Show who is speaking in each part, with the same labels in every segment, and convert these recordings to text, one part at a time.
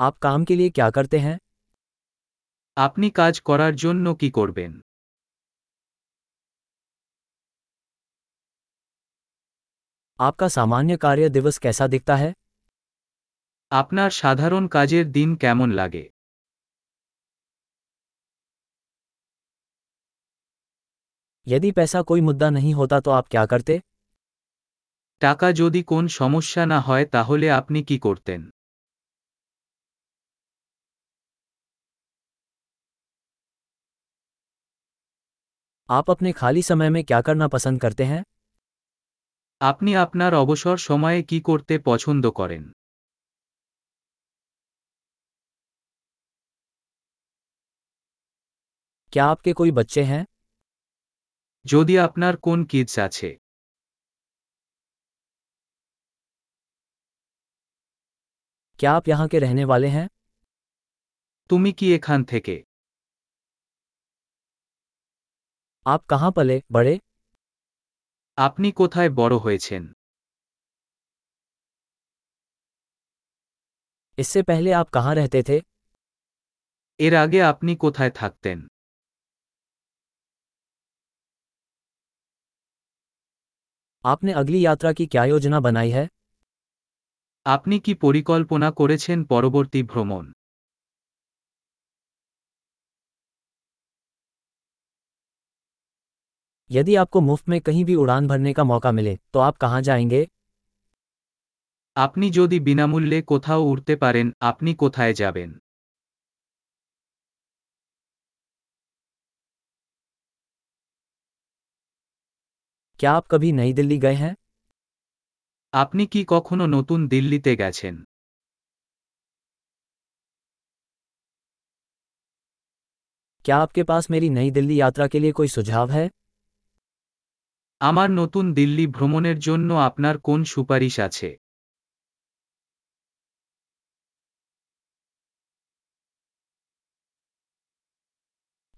Speaker 1: आप काम के लिए क्या करते हैं
Speaker 2: আপনি কাজ করার জন্য কি করবেন
Speaker 1: आपका सामान्य कार्य दिवस कैसा दिखता है
Speaker 2: আপনার সাধারণ কাজের দিন কেমন লাগে
Speaker 1: यदि पैसा कोई मुद्दा नहीं होता तो आप क्या करते
Speaker 2: টাকা যদি কোন সমস্যা না হয় তাহলে আপনি কি করতেন
Speaker 1: आप अपने खाली समय में क्या करना पसंद करते हैं
Speaker 2: আপনি আপনার অবসর সময়ে কি করতে পছন্দ করেন
Speaker 1: क्या आपके कोई बच्चे हैं
Speaker 2: যদি আপনার কোন কিডস আছে
Speaker 1: क्या आप यहाँ के रहने वाले हैं
Speaker 2: তুমি কি এখান থেকে
Speaker 1: आप कहाँ पले बड़े
Speaker 2: আপনি কোথায় বড় হয়েছেন
Speaker 1: इससे पहले आप कहाँ रहते थे
Speaker 2: এর আগে আপনি কোথায় থাকতেন
Speaker 1: आपने अगली यात्रा की क्या योजना बनाई है
Speaker 2: আপনি কি পরিকল্পনা করেছেন পরবর্তী ভ্রমণ
Speaker 1: यदि आपको मुफ्त में कहीं भी उड़ान भरने का मौका मिले तो आप कहाँ जाएंगे
Speaker 2: আপনি যদি বিনামূল্যে কোথাও উড়তে পারেন আপনি কোথায় যাবেন
Speaker 1: क्या आप कभी नई दिल्ली गए हैं
Speaker 2: আপনি কি কখনো নতুন দিল্লিতে গেছেন
Speaker 1: क्या आपके पास मेरी नई दिल्ली यात्रा के लिए कोई सुझाव है
Speaker 2: আমার নতুন দিল্লি ভ্রমণের জন্য আপনার কোন সুপারিশ আছে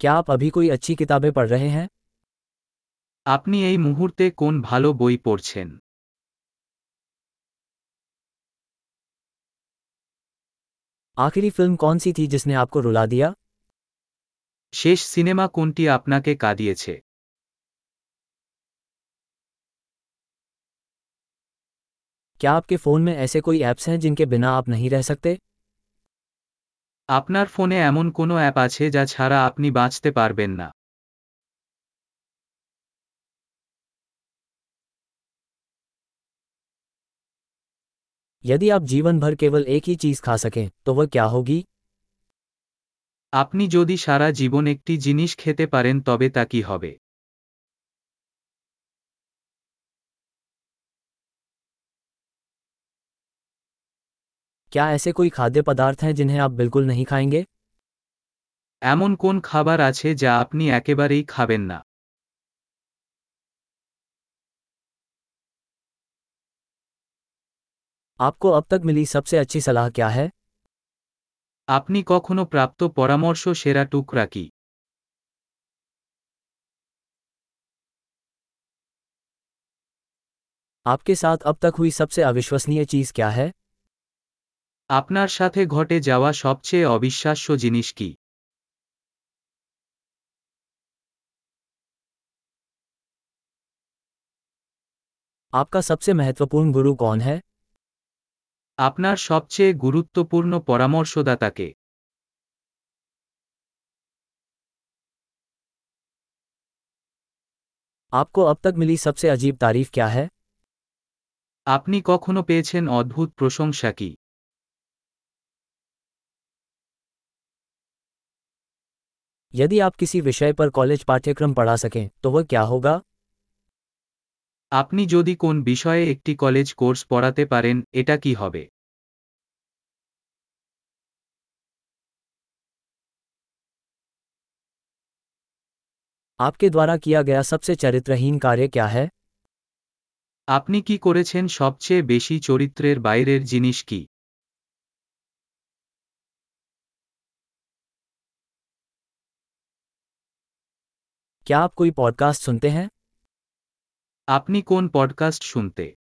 Speaker 1: क्या आप अभी कोई अच्छी किताबें पढ़ रहे हैं
Speaker 2: আপনি এই মুহূর্তে কোন ভালো বই পড়ছেন
Speaker 1: आखिरी फिल्म कौन सी थी जिसने आपको रुला दिया
Speaker 2: শেষ সিনেমা কোনটি আপনাকে কাঁদিয়েছে
Speaker 1: क्या आपके फ़ोन में ऐसे कोई ऐप्स हैं जिनके बिना आप नहीं रह सकते
Speaker 2: আপনার ফোনে এমন কোনো অ্যাপ আছে যা ছাড়া আপনি বাঁচতে পারবেন না
Speaker 1: यदि आप जीवन भर केवल एक ही चीज़ खा सकें तो वह क्या होगी
Speaker 2: আপনি যদি সারা জীবন একটি জিনিস খেতে পারেন তবে তা কি হবে
Speaker 1: क्या ऐसे कोई खाद्य पदार्थ हैं जिन्हें आप बिल्कुल नहीं खाएंगे
Speaker 2: এমন কোন খাবার আছে যা আপনি একেবারেই খাবেন না
Speaker 1: आपको अब तक मिली सबसे अच्छी सलाह क्या है
Speaker 2: আপনি কখনো প্রাপ্ত পরামর্শ সেরা টুকরা কি
Speaker 1: आपके साथ अब तक हुई सबसे अविश्वसनीय चीज़ क्या है
Speaker 2: আপনার সাথে ঘটে যাওয়া সবচেয়ে অবিশ্বাস্য জিনিস কি
Speaker 1: आपका सबसे महत्वपूर्ण गुरु कौन है
Speaker 2: আপনার সবচেয়ে গুরুত্বপূর্ণ পরামর্শদাতাকে
Speaker 1: आपको अब तक मिली सबसे अजीब तारीफ क्या है
Speaker 2: আপনি কখনো পেয়েছেন অদ্ভুত প্রশংসা কি
Speaker 1: यदि आप किसी विषय पर कॉलेज पाठ्यक्रम पढ़ा सकें तो वह क्या होगा
Speaker 2: আপনি যদি কোন বিষয়ে একটি কলেজ কোর্স পড়াতে পারেন এটা কি হবে
Speaker 1: आपके द्वारा किया गया सबसे चरित्रहीन कार्य क्या है
Speaker 2: আপনি কি করেছেন সবচেয়ে বেশি চরিত্রের বাইরের জিনিস কি
Speaker 1: क्या आप कोई पॉडकास्ट सुनते हैं?
Speaker 2: आपनी कौन पॉडकास्ट सुनते?